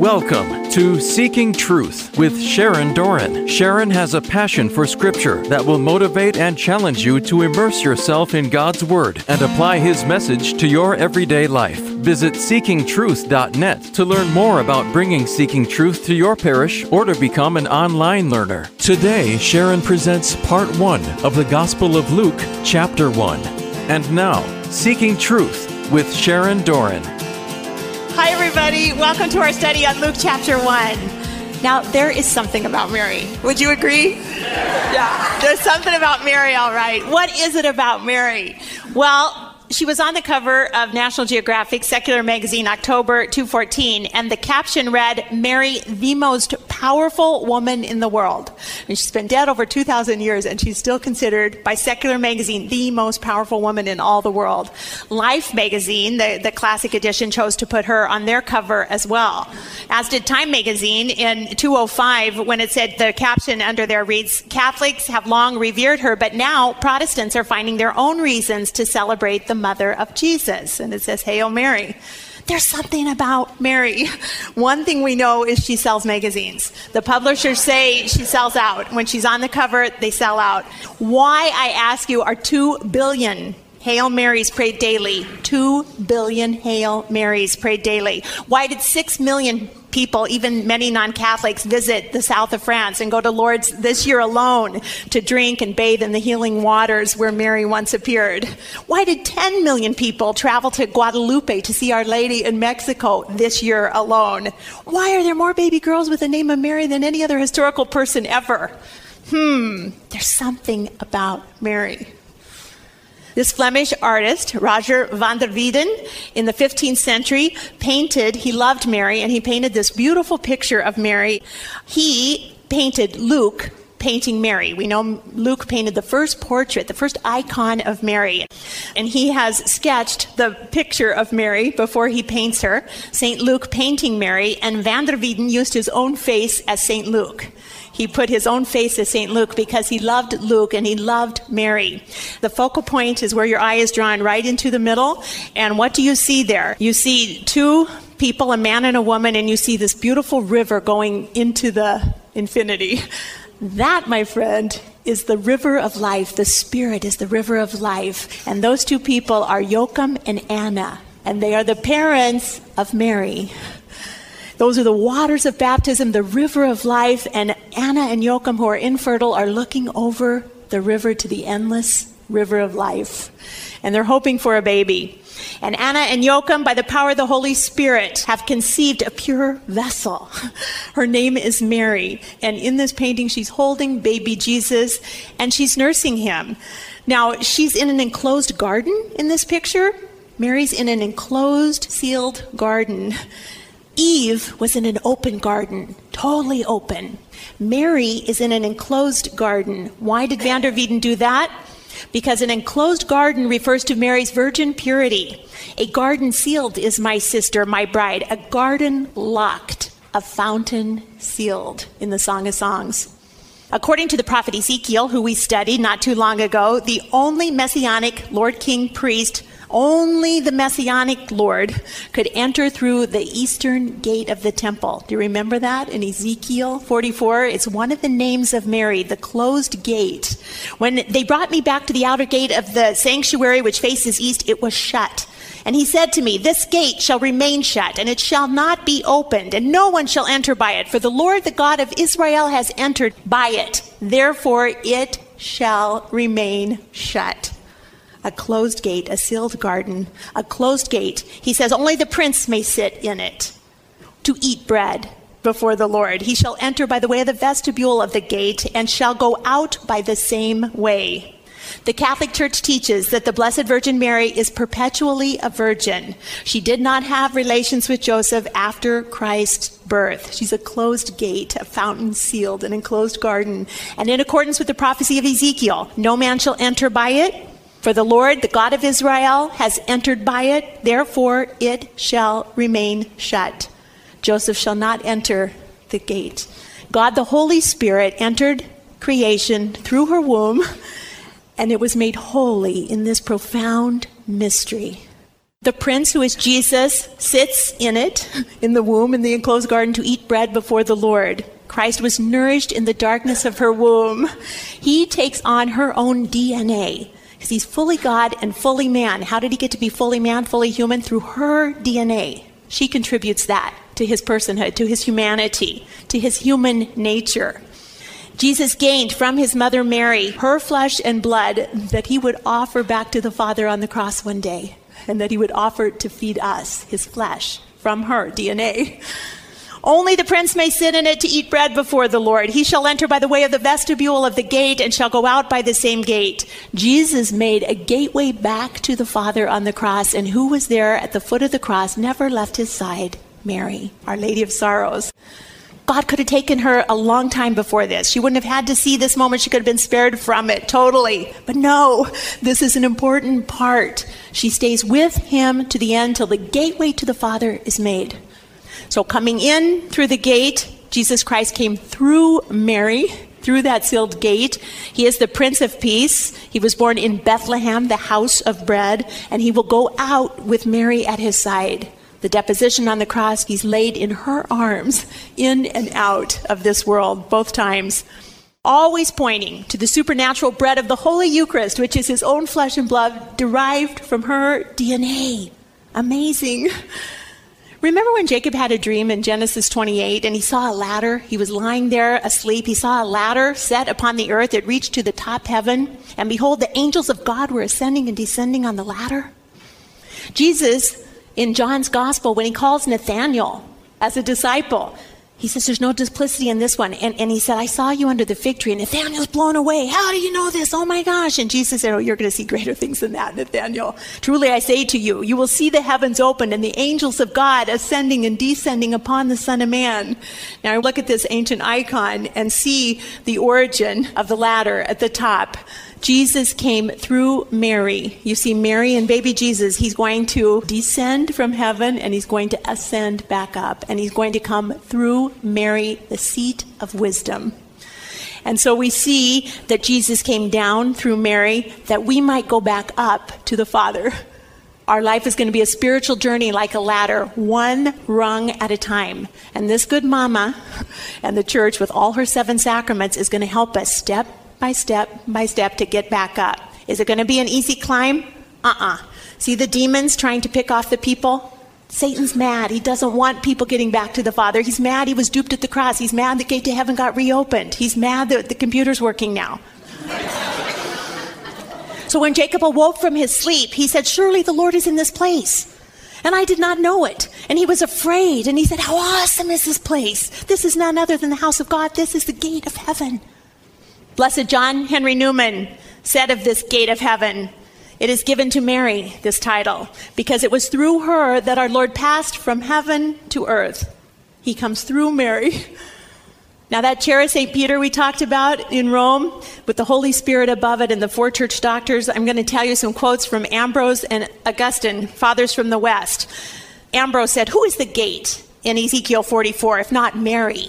Welcome to Seeking Truth with Sharon Doran. Sharon has a passion for Scripture that will motivate and challenge you to immerse yourself in God's Word and apply His message to your everyday life. Visit seekingtruth.net to learn more about bringing Seeking Truth to your parish or to become an online learner. Today, Sharon presents part one of the Gospel of Luke, chapter one. And now, Seeking Truth with Sharon Doran. Hi, everybody. Welcome to our study on Luke chapter 1. Now, there is something about Mary. Would you agree? Yeah. There's something about Mary, all right. What is it about Mary? Well, she was on the cover of National Geographic Secular Magazine, October 2014, and the caption read, Mary, the most powerful woman in the world. And she's been dead over 2,000 years, and she's still considered by Secular Magazine the most powerful woman in all the world. Life Magazine, the, the classic edition, chose to put her on their cover as well. As did Time Magazine in 205, when it said the caption under there reads, Catholics have long revered her, but now Protestants are finding their own reasons to celebrate the mother of Jesus. And it says, Hail Mary. There's something about Mary. One thing we know is she sells magazines. The publishers say she sells out. When she's on the cover, they sell out. Why, I ask you, are 2 billion Hail Marys prayed daily. Two billion Hail Marys prayed daily. Why did six million people, even many non Catholics, visit the south of France and go to Lourdes this year alone to drink and bathe in the healing waters where Mary once appeared? Why did 10 million people travel to Guadalupe to see Our Lady in Mexico this year alone? Why are there more baby girls with the name of Mary than any other historical person ever? Hmm, there's something about Mary. This Flemish artist, Roger van der Weyden, in the 15th century, painted, he loved Mary, and he painted this beautiful picture of Mary. He painted Luke painting Mary. We know Luke painted the first portrait, the first icon of Mary. And he has sketched the picture of Mary before he paints her, St. Luke painting Mary, and van der Weyden used his own face as St. Luke. He put his own face as St. Luke because he loved Luke and he loved Mary. The focal point is where your eye is drawn right into the middle. And what do you see there? You see two people, a man and a woman, and you see this beautiful river going into the infinity. That, my friend, is the river of life. The Spirit is the river of life. And those two people are Joachim and Anna. And they are the parents of Mary. Those are the waters of baptism, the river of life. And Anna and Joachim, who are infertile, are looking over the river to the endless river of life. And they're hoping for a baby. And Anna and Joachim, by the power of the Holy Spirit, have conceived a pure vessel. Her name is Mary. And in this painting, she's holding baby Jesus and she's nursing him. Now, she's in an enclosed garden in this picture. Mary's in an enclosed, sealed garden. Eve was in an open garden, totally open. Mary is in an enclosed garden. Why did van der Weyden do that? Because an enclosed garden refers to Mary's virgin purity. A garden sealed is my sister, my bride. A garden locked, a fountain sealed in the Song of Songs. According to the prophet Ezekiel, who we studied not too long ago, the only messianic Lord King priest only the Messianic Lord could enter through the eastern gate of the temple. Do you remember that in Ezekiel 44? It's one of the names of Mary, the closed gate. When they brought me back to the outer gate of the sanctuary, which faces east, it was shut. And he said to me, This gate shall remain shut, and it shall not be opened, and no one shall enter by it. For the Lord, the God of Israel, has entered by it. Therefore, it shall remain shut a closed gate, a sealed garden, a closed gate. He says, Only the prince may sit in it to eat bread before the Lord. He shall enter by the way of the vestibule of the gate and shall go out by the same way. The Catholic Church teaches that the Blessed Virgin Mary is perpetually a virgin. She did not have relations with Joseph after Christ's birth. She's a closed gate, a fountain sealed, an enclosed garden. And in accordance with the prophecy of Ezekiel, no man shall enter by it, for the Lord, the God of Israel, has entered by it, therefore it shall remain shut. Joseph shall not enter the gate. God, the Holy Spirit, entered creation through her womb, and it was made holy in this profound mystery. The prince, who is Jesus, sits in it, in the womb, in the enclosed garden, to eat bread before the Lord. Christ was nourished in the darkness of her womb. He takes on her own DNA because he's fully God and fully man. How did he get to be fully man, fully human? Through her DNA. She contributes that to his personhood, to his humanity, to his human nature. Jesus gained from his mother Mary her flesh and blood that he would offer back to the Father on the cross one day, and that he would offer to feed us his flesh from her DNA. Only the prince may sit in it to eat bread before the Lord. He shall enter by the way of the vestibule of the gate and shall go out by the same gate. Jesus made a gateway back to the Father on the cross, and who was there at the foot of the cross never left his side? Mary, Our Lady of Sorrows. God could have taken her a long time before this. She wouldn't have had to see this moment. She could have been spared from it totally. But no, this is an important part. She stays with him to the end till the gateway to the Father is made. So, coming in through the gate, Jesus Christ came through Mary, through that sealed gate. He is the Prince of Peace. He was born in Bethlehem, the house of bread, and he will go out with Mary at his side. The deposition on the cross, he's laid in her arms, in and out of this world, both times. Always pointing to the supernatural bread of the Holy Eucharist, which is his own flesh and blood derived from her DNA. Amazing. Remember when Jacob had a dream in Genesis 28 and he saw a ladder? He was lying there asleep. He saw a ladder set upon the earth. It reached to the top heaven. And behold, the angels of God were ascending and descending on the ladder. Jesus, in John's gospel, when he calls Nathanael as a disciple, he says, There's no duplicity in this one. And, and he said, I saw you under the fig tree. And Nathaniel's blown away. How do you know this? Oh my gosh. And Jesus said, Oh, you're going to see greater things than that, Nathaniel. Truly I say to you, you will see the heavens open and the angels of God ascending and descending upon the Son of Man. Now look at this ancient icon and see the origin of the ladder at the top. Jesus came through Mary. You see, Mary and baby Jesus, he's going to descend from heaven and he's going to ascend back up. And he's going to come through Mary, the seat of wisdom. And so we see that Jesus came down through Mary that we might go back up to the Father. Our life is going to be a spiritual journey like a ladder, one rung at a time. And this good mama and the church, with all her seven sacraments, is going to help us step by step by step to get back up. Is it going to be an easy climb? Uh uh-uh. uh See the demons trying to pick off the people? Satan's mad. He doesn't want people getting back to the Father. He's mad he was duped at the cross. He's mad the gate to heaven got reopened. He's mad that the computer's working now. so when Jacob awoke from his sleep, he said, Surely the Lord is in this place. And I did not know it. And he was afraid. And he said, How awesome is this place? This is none other than the house of God. This is the gate of heaven. Blessed John Henry Newman said of this gate of heaven, it is given to Mary, this title, because it was through her that our Lord passed from heaven to earth. He comes through Mary. Now, that chair of St. Peter we talked about in Rome, with the Holy Spirit above it and the four church doctors, I'm going to tell you some quotes from Ambrose and Augustine, fathers from the West. Ambrose said, Who is the gate in Ezekiel 44 if not Mary?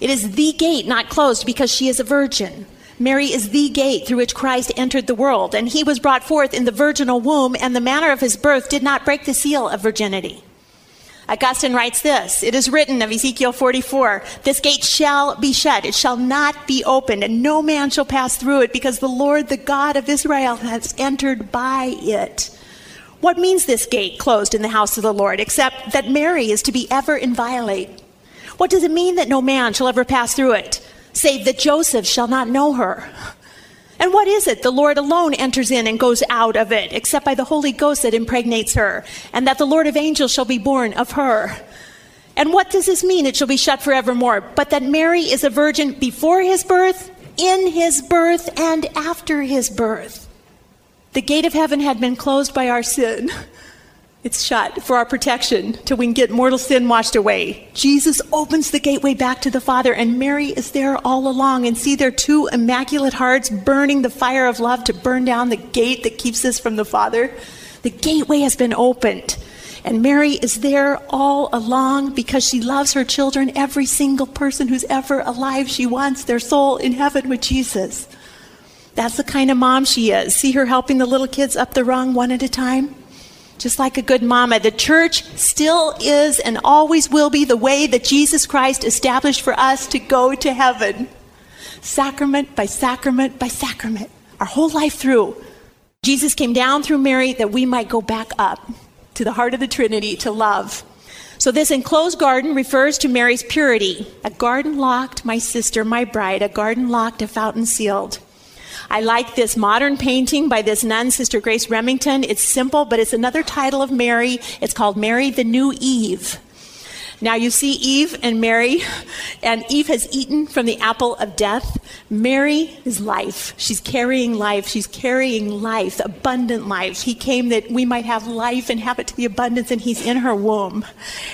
It is the gate, not closed, because she is a virgin. Mary is the gate through which Christ entered the world, and he was brought forth in the virginal womb, and the manner of his birth did not break the seal of virginity. Augustine writes this It is written of Ezekiel 44 This gate shall be shut, it shall not be opened, and no man shall pass through it, because the Lord, the God of Israel, has entered by it. What means this gate closed in the house of the Lord, except that Mary is to be ever inviolate? What does it mean that no man shall ever pass through it, save that Joseph shall not know her? And what is it? The Lord alone enters in and goes out of it, except by the Holy Ghost that impregnates her, and that the Lord of angels shall be born of her. And what does this mean? It shall be shut forevermore. But that Mary is a virgin before his birth, in his birth, and after his birth. The gate of heaven had been closed by our sin. It's shut for our protection till we can get mortal sin washed away. Jesus opens the gateway back to the Father, and Mary is there all along. And see their two immaculate hearts burning the fire of love to burn down the gate that keeps us from the Father. The gateway has been opened. And Mary is there all along because she loves her children, every single person who's ever alive. She wants their soul in heaven with Jesus. That's the kind of mom she is. See her helping the little kids up the rung one at a time? Just like a good mama, the church still is and always will be the way that Jesus Christ established for us to go to heaven. Sacrament by sacrament by sacrament, our whole life through. Jesus came down through Mary that we might go back up to the heart of the Trinity to love. So, this enclosed garden refers to Mary's purity. A garden locked, my sister, my bride, a garden locked, a fountain sealed. I like this modern painting by this nun, Sister Grace Remington. It's simple, but it's another title of Mary. It's called Mary the New Eve. Now you see Eve and Mary, and Eve has eaten from the apple of death. Mary is life. She's carrying life. She's carrying life, abundant life. He came that we might have life and have it to the abundance, and He's in her womb.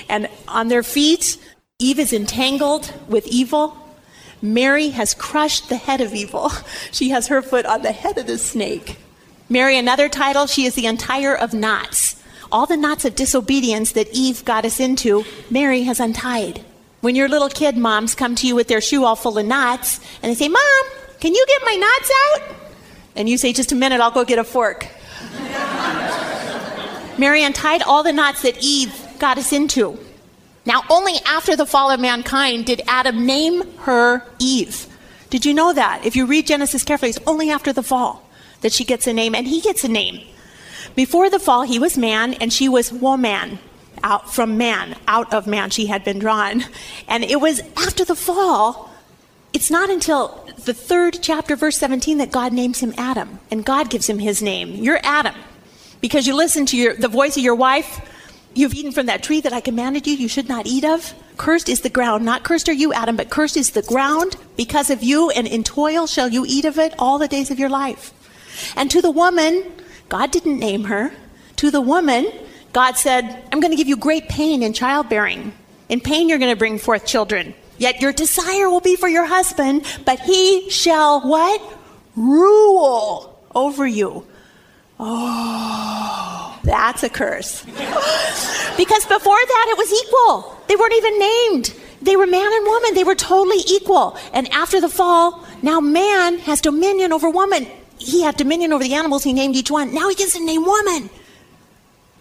And on their feet, Eve is entangled with evil. Mary has crushed the head of evil. She has her foot on the head of the snake. Mary, another title, she is the untier of knots all the knots of disobedience that Eve got us into, Mary has untied. When your little kid moms come to you with their shoe all full of knots and they say, Mom, can you get my knots out? And you say, Just a minute, I'll go get a fork. Mary untied all the knots that Eve got us into. Now, only after the fall of mankind did Adam name her Eve. Did you know that? If you read Genesis carefully, it's only after the fall that she gets a name, and he gets a name. Before the fall, he was man and she was woman. Out from man, out of man, she had been drawn. And it was after the fall, it's not until the third chapter, verse 17, that God names him Adam. And God gives him his name. You're Adam. Because you listen to your, the voice of your wife. You've eaten from that tree that I commanded you, you should not eat of. Cursed is the ground. Not cursed are you, Adam, but cursed is the ground because of you, and in toil shall you eat of it all the days of your life. And to the woman, God didn't name her. To the woman, God said, I'm going to give you great pain in childbearing. In pain, you're going to bring forth children. Yet your desire will be for your husband, but he shall what? Rule over you. Oh, that's a curse. because before that, it was equal. They weren't even named. They were man and woman. They were totally equal. And after the fall, now man has dominion over woman he had dominion over the animals, he named each one. Now he gets to name woman.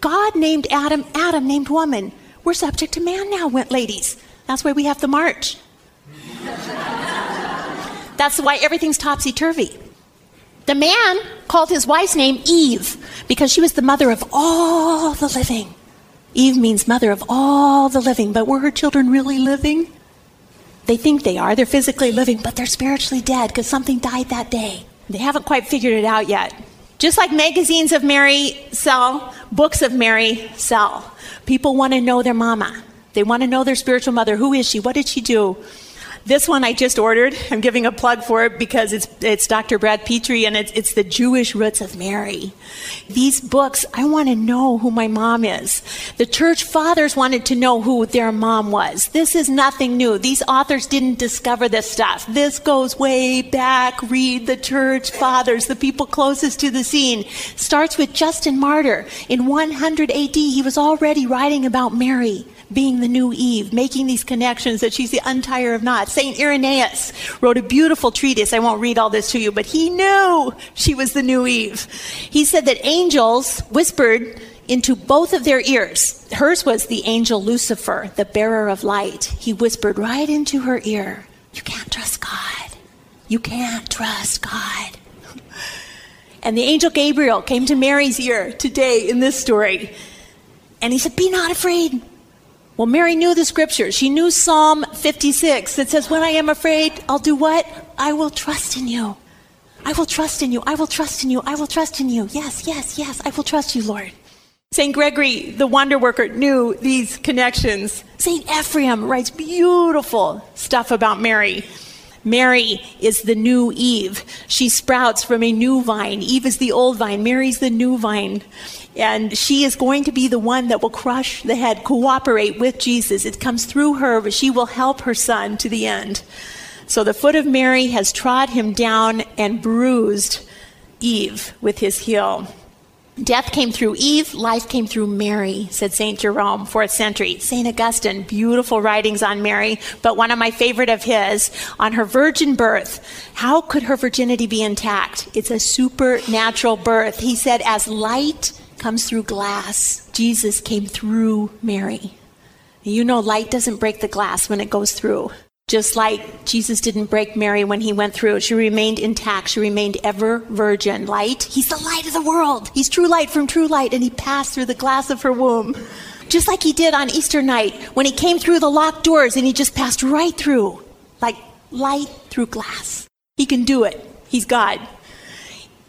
God named Adam, Adam named woman. We're subject to man now, went, ladies. That's why we have the march. That's why everything's topsy turvy. The man called his wife's name Eve because she was the mother of all the living. Eve means mother of all the living, but were her children really living? They think they are. They're physically living, but they're spiritually dead because something died that day. They haven't quite figured it out yet. Just like magazines of Mary sell, books of Mary sell. People want to know their mama. They want to know their spiritual mother. Who is she? What did she do? This one I just ordered. I'm giving a plug for it because it's, it's Dr. Brant Pitre and it's, it's the Jewish roots of Mary. These books, I want to know who my mom is. The church fathers wanted to know who their mom was. This is nothing new. These authors didn't discover this stuff. This goes way back. Read the church fathers, the people closest to the scene. Starts with Justin Martyr. In 100 AD, he was already writing about Mary being the new Eve, making these connections that she's the untier of knots. St. Irenaeus wrote a beautiful treatise. I won't read all this to you, but he knew she was the new Eve. He said that angels whispered into both of their ears. Hers was the angel Lucifer, the bearer of light. He whispered right into her ear, You can't trust God. You can't trust God. And the angel Gabriel came to Mary's ear today in this story. And he said, Be not afraid. Well, Mary knew the scripture. She knew Psalm 56 that says, When I am afraid, I'll do what? I will trust in you. I will trust in you. I will trust in you. I will trust in you. Yes, yes, yes. I will trust you, Lord. St. Gregory, the wonder worker, knew these connections. St. Ephraim writes beautiful stuff about Mary. Mary is the new Eve. She sprouts from a new vine. Eve is the old vine. Mary's the new vine. And she is going to be the one that will crush the head, cooperate with Jesus. It comes through her, but she will help her son to the end. So the foot of Mary has trod him down and bruised Eve with his heel. Death came through Eve, life came through Mary, said St. Jerome, 4th century. St. Augustine, beautiful writings on Mary, but one of my favorite of his, on her virgin birth. How could her virginity be intact? It's a supernatural birth. He said, as light comes through glass. Jesus came through Mary. You know, light doesn't break the glass when it goes through. Just like Jesus didn't break Mary when he went through, she remained intact. She remained ever virgin. Light, he's the light of the world. He's true light from true light, and he passed through the glass of her womb. Just like he did on Easter night when he came through the locked doors and he just passed right through, like light through glass. He can do it. He's God.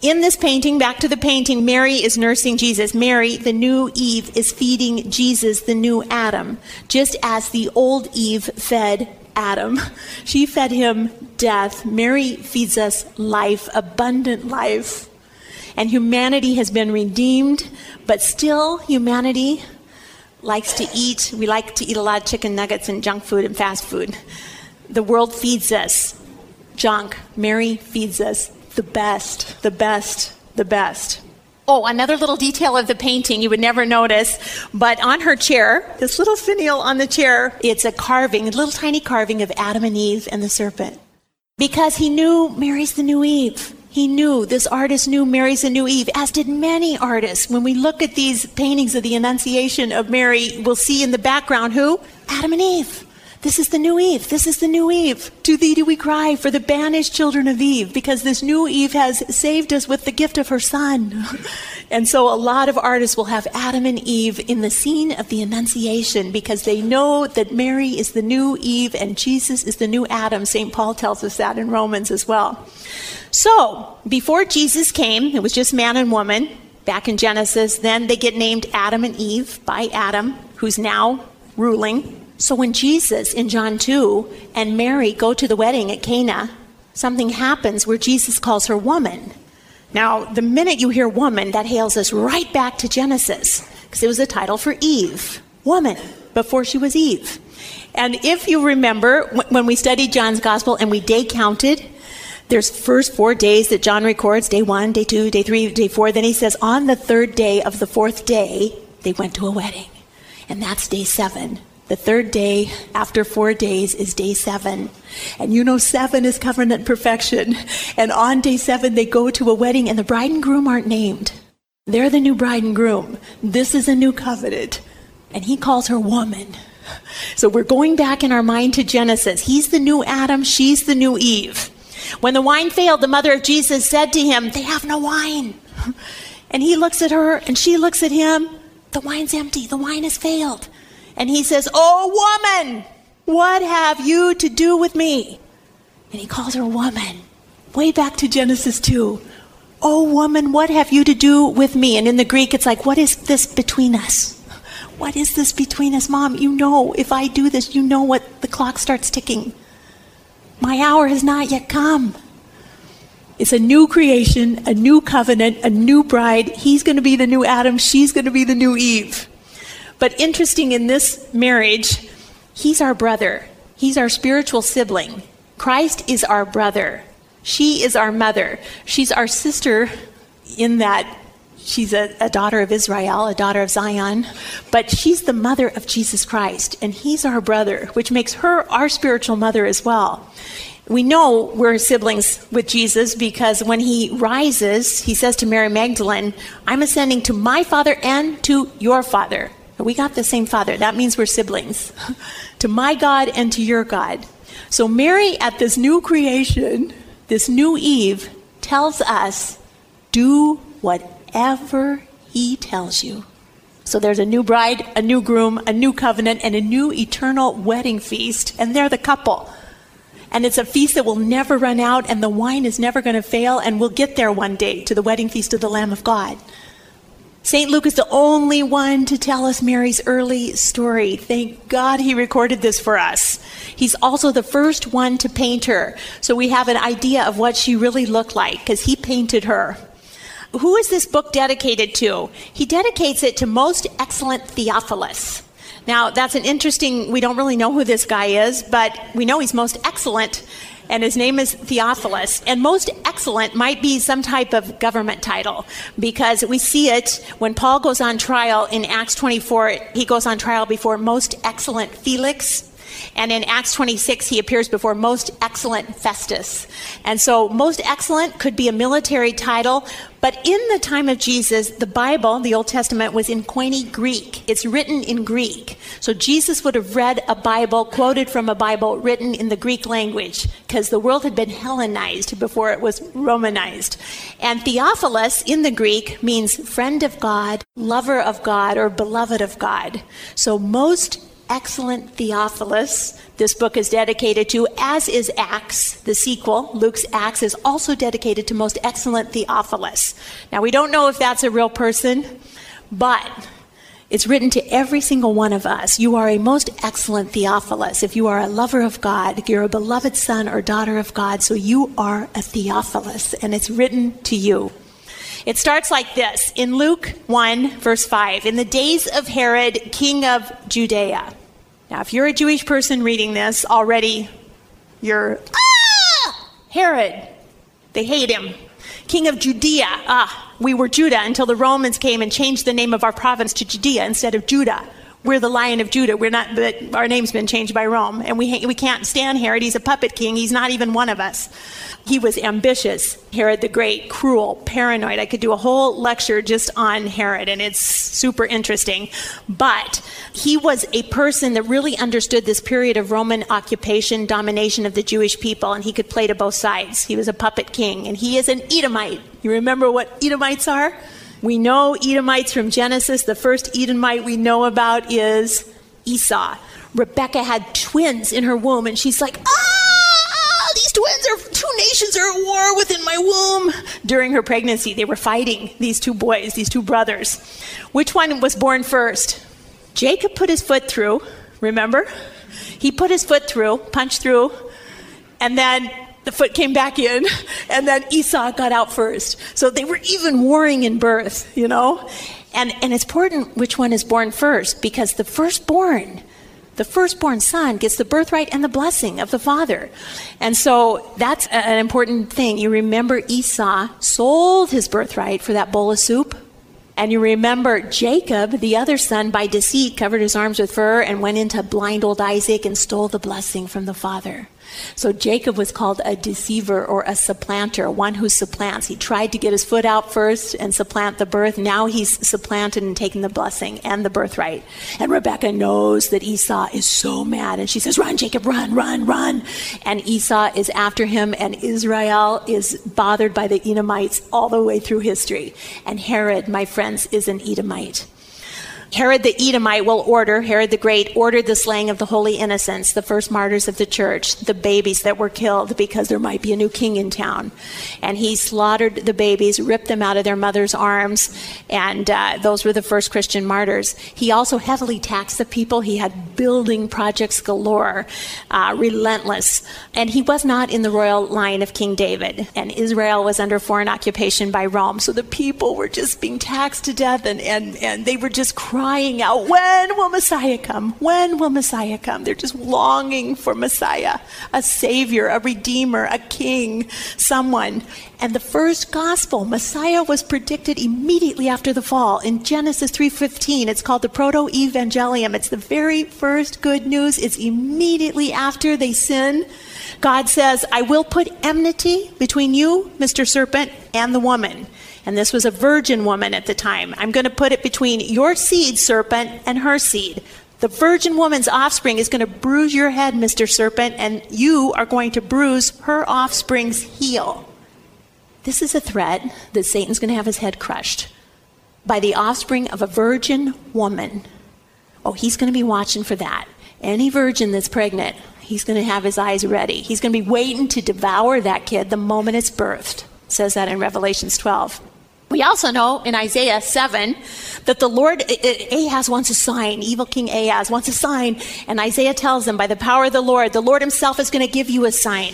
In this painting, back to the painting, Mary is nursing Jesus. Mary, the new Eve, is feeding Jesus, the new Adam, just as the old Eve fed Adam. She fed him death. Mary feeds us life, abundant life. And humanity has been redeemed, but still, humanity likes to eat. We like to eat a lot of chicken nuggets and junk food and fast food. The world feeds us junk. Mary feeds us the best, the best, the best. Oh, another little detail of the painting you would never notice, but on her chair, this little finial on the chair, it's a carving, a little tiny carving of Adam and Eve and the serpent. Because he knew Mary's the new Eve. He knew, this artist knew Mary's the new Eve, as did many artists. When we look at these paintings of the Annunciation of Mary, we'll see in the background who? Adam and Eve. This is the new Eve. This is the new Eve. To thee do we cry for the banished children of Eve, because this new Eve has saved us with the gift of her son. and so a lot of artists will have Adam and Eve in the scene of the Annunciation because they know that Mary is the new Eve and Jesus is the new Adam. St. Paul tells us that in Romans as well. So, before Jesus came, it was just man and woman back in Genesis. Then they get named Adam and Eve by Adam, who's now ruling so when Jesus in John 2 and Mary go to the wedding at Cana, something happens where Jesus calls her woman. Now, the minute you hear woman, that hails us right back to Genesis, because it was a title for Eve, woman, before she was Eve. And if you remember, when we studied John's gospel and we day counted, there's first four days that John records day one, day two, day three, day four. Then he says, on the third day of the fourth day, they went to a wedding. And that's day seven. The third day after four days is day seven. And you know, seven is covenant perfection. And on day seven, they go to a wedding, and the bride and groom aren't named. They're the new bride and groom. This is a new covenant. And he calls her woman. So we're going back in our mind to Genesis. He's the new Adam, she's the new Eve. When the wine failed, the mother of Jesus said to him, They have no wine. And he looks at her, and she looks at him. The wine's empty, the wine has failed. And he says, Oh, woman, what have you to do with me? And he calls her woman. Way back to Genesis 2. Oh, woman, what have you to do with me? And in the Greek, it's like, What is this between us? What is this between us, Mom? You know, if I do this, you know what the clock starts ticking. My hour has not yet come. It's a new creation, a new covenant, a new bride. He's going to be the new Adam. She's going to be the new Eve. But interesting in this marriage, he's our brother, he's our spiritual sibling. Christ is our brother. She is our mother. She's our sister in that she's a, a, daughter of Israel, a daughter of Zion, but she's the mother of Jesus Christ, and he's our brother, which makes her our spiritual mother as well. We know we're siblings with Jesus because when he rises, he says to Mary Magdalene, I'm ascending to my Father and to your Father. We got the same father. That means we're siblings. to my God and to your God. So Mary, at this new creation, this new Eve, tells us do whatever he tells you. So there's a new bride, a new groom, a new covenant, and a new eternal wedding feast, and they're the couple. And it's a feast that will never run out, and the wine is never going to fail, and we'll get there one day to the wedding feast of the Lamb of God. St. Luke is the only one to tell us Mary's early story. Thank God he recorded this for us. He's also the first one to paint her, so we have an idea of what she really looked like because he painted her. Who is this book dedicated to? He dedicates it to most excellent Theophilus. Now, that's an interesting, we don't really know who this guy is, but we know he's most excellent and his name is Theophilus. And most excellent might be some type of government title because we see it when Paul goes on trial in Acts 24. He goes on trial before most excellent Felix. And in Acts 26, he appears before most excellent Festus. And so, most excellent could be a military title, But in the time of Jesus, the Bible, the Old Testament, was in Koine Greek. It's written in Greek. So Jesus would have read a Bible, quoted from a Bible written in the Greek language, because the world had been Hellenized before it was Romanized. And Theophilus in the Greek means friend of God, lover of God, or beloved of God. So most excellent Theophilus, this book is dedicated to, as is Acts, the sequel. Luke's Acts is also dedicated to most excellent Theophilus. Now, we don't know if that's a real person, but it's written to every single one of us. You are a most excellent Theophilus. If you are a lover of God, you're a beloved son or daughter of God, so you are a Theophilus, and it's written to you. It starts like this in Luke 1, verse 5. In the days of Herod, king of Judea. Now, if you're a Jewish person reading this already, you're, ah, Herod. They hate him. King of Judea. Ah, we were Judah until the Romans came and changed the name of our province to Judea instead of Judah. We're the Lion of Judah. We're not, but our name's been changed by Rome, and we we can't stand Herod. He's a puppet king. He's not even one of us. He was ambitious. Herod the Great, cruel, paranoid. I could do a whole lecture just on Herod, and it's super interesting. But he was a person that really understood this period of Roman occupation, domination of the Jewish people, and he could play to both sides. He was a puppet king, and he is an Edomite. You remember what Edomites are? We know Edomites from Genesis. The first Edomite we know about is Esau. Rebecca had twins in her womb, and she's like, ah, these twins are, two nations are at war within my womb. During her pregnancy, they were fighting, these two boys, these two brothers. Which one was born first? Jacob put his foot through, remember? He put his foot through, punched through, and then the foot came back in, and then Esau got out first. So they were even warring in birth, you know? And, and it's important which one is born first, because the firstborn, the firstborn son gets the birthright and the blessing of the father. And so that's an important thing. You remember Esau sold his birthright for that bowl of soup? And you remember Jacob, the other son, by deceit covered his arms with fur and went into blind old Isaac and stole the blessing from the father. So Jacob was called a deceiver or a supplanter, one who supplants. He tried to get his foot out first and supplant the birth. Now he's supplanted and taken the blessing and the birthright. And Rebecca knows that Esau is so mad and she says, Run, Jacob, run, run, run. And Esau is after him and Israel is bothered by the Edomites all the way through history. And Herod, my friends, is an Edomite. Herod the Edomite will order, Herod the Great ordered the slaying of the holy innocents, the first martyrs of the church, the babies that were killed because there might be a new king in town. And he slaughtered the babies, ripped them out of their mother's arms, and uh, those were the first Christian martyrs. He also heavily taxed the people. He had building projects galore, uh, relentless. And he was not in the royal line of King David. And Israel was under foreign occupation by Rome. So the people were just being taxed to death, and, and, and they were just crying crying out, When will Messiah come? When will Messiah come? They're just longing for Messiah, a Savior, a Redeemer, a King, someone. And the first gospel, Messiah was predicted immediately after the fall. In Genesis 3:15, it's called the proto-evangelium. It's the very first good news. It's immediately after they sin. God says, "I will put enmity between you, Mr. Serpent, and the woman." And this was a virgin woman at the time. I'm going to put it between your seed, serpent, and her seed. The virgin woman's offspring is going to bruise your head, Mr. Serpent, and you are going to bruise her offspring's heel. This is a threat that Satan's going to have his head crushed by the offspring of a virgin woman. Oh, he's going to be watching for that. Any virgin that's pregnant, he's going to have his eyes ready. He's going to be waiting to devour that kid the moment it's birthed. It says that in Revelations 12. We also know in Isaiah 7 that the Lord, Ahaz wants a sign. Evil King Ahaz wants a sign. And Isaiah tells him, by the power of the Lord, the Lord himself is going to give you a sign.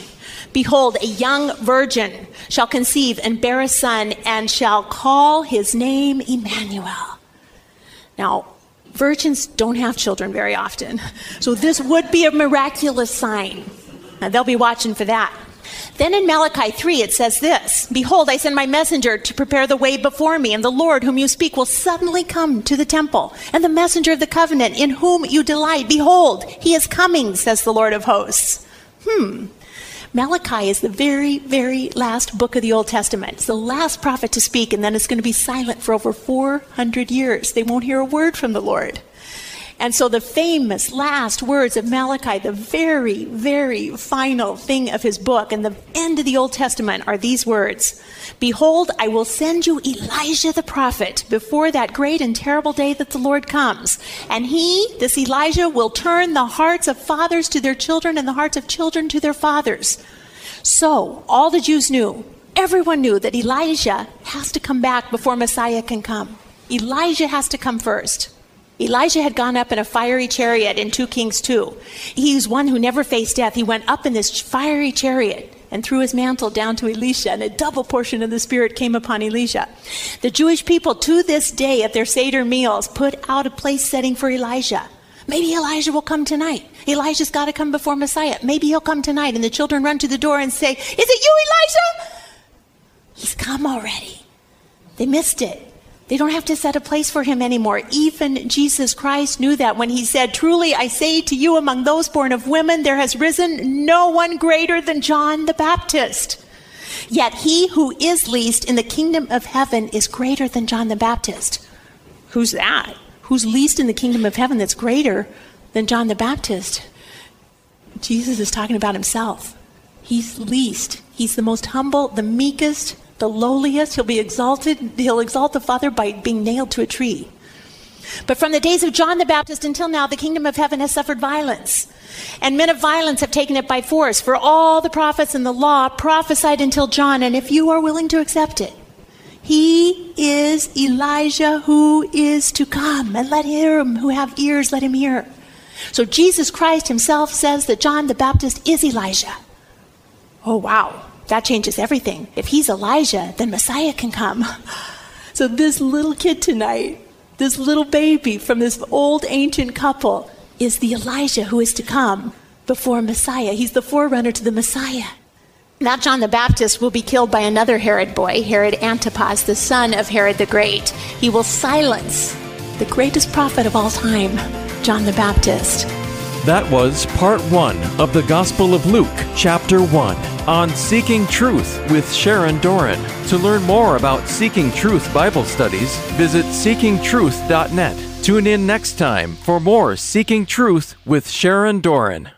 Behold, a young virgin shall conceive and bear a son and shall call his name Emmanuel. Now, virgins don't have children very often. So this would be a miraculous sign. They'll be watching for that. Then in Malachi 3, it says this Behold, I send my messenger to prepare the way before me, and the Lord whom you speak will suddenly come to the temple, and the messenger of the covenant in whom you delight. Behold, he is coming, says the Lord of hosts. Hmm. Malachi is the very, very last book of the Old Testament. It's the last prophet to speak, and then it's going to be silent for over 400 years. They won't hear a word from the Lord. And so the famous last words of Malachi, the very, very final thing of his book and the end of the Old Testament are these words Behold, I will send you Elijah the prophet before that great and terrible day that the Lord comes. And he, this Elijah, will turn the hearts of fathers to their children and the hearts of children to their fathers. So all the Jews knew, everyone knew that Elijah has to come back before Messiah can come. Elijah has to come first. Elijah had gone up in a fiery chariot in 2 Kings 2. He's one who never faced death. He went up in this fiery chariot and threw his mantle down to Elisha, and a double portion of the Spirit came upon Elisha. The Jewish people, to this day, at their Seder meals, put out a place setting for Elijah. Maybe Elijah will come tonight. Elijah's got to come before Messiah. Maybe he'll come tonight. And the children run to the door and say, Is it you, Elijah? He's come already. They missed it. They don't have to set a place for him anymore. Even Jesus Christ knew that when he said, Truly I say to you, among those born of women, there has risen no one greater than John the Baptist. Yet he who is least in the kingdom of heaven is greater than John the Baptist. Who's that? Who's least in the kingdom of heaven that's greater than John the Baptist? Jesus is talking about himself. He's least. He's the most humble, the meekest, the lowliest. He'll be exalted. He'll exalt the Father by being nailed to a tree. But from the days of John the Baptist until now, the kingdom of heaven has suffered violence. And men of violence have taken it by force. For all the prophets and the law prophesied until John. And if you are willing to accept it, he is Elijah who is to come. And let him who have ears, let him hear. So Jesus Christ himself says that John the Baptist is Elijah. Oh, wow. That changes everything. If he's Elijah, then Messiah can come. So this little kid tonight, this little baby from this old ancient couple, is the Elijah who is to come before Messiah. He's the forerunner to the Messiah. Now, John the Baptist will be killed by another Herod boy, Herod Antipas, the son of Herod the Great. He will silence the greatest prophet of all time, John the Baptist. That was part one of the Gospel of Luke, chapter 1, on Seeking Truth with Sharon Doran. To learn more about Seeking Truth Bible studies, visit seekingtruth.net. Tune in next time for more Seeking Truth with Sharon Doran.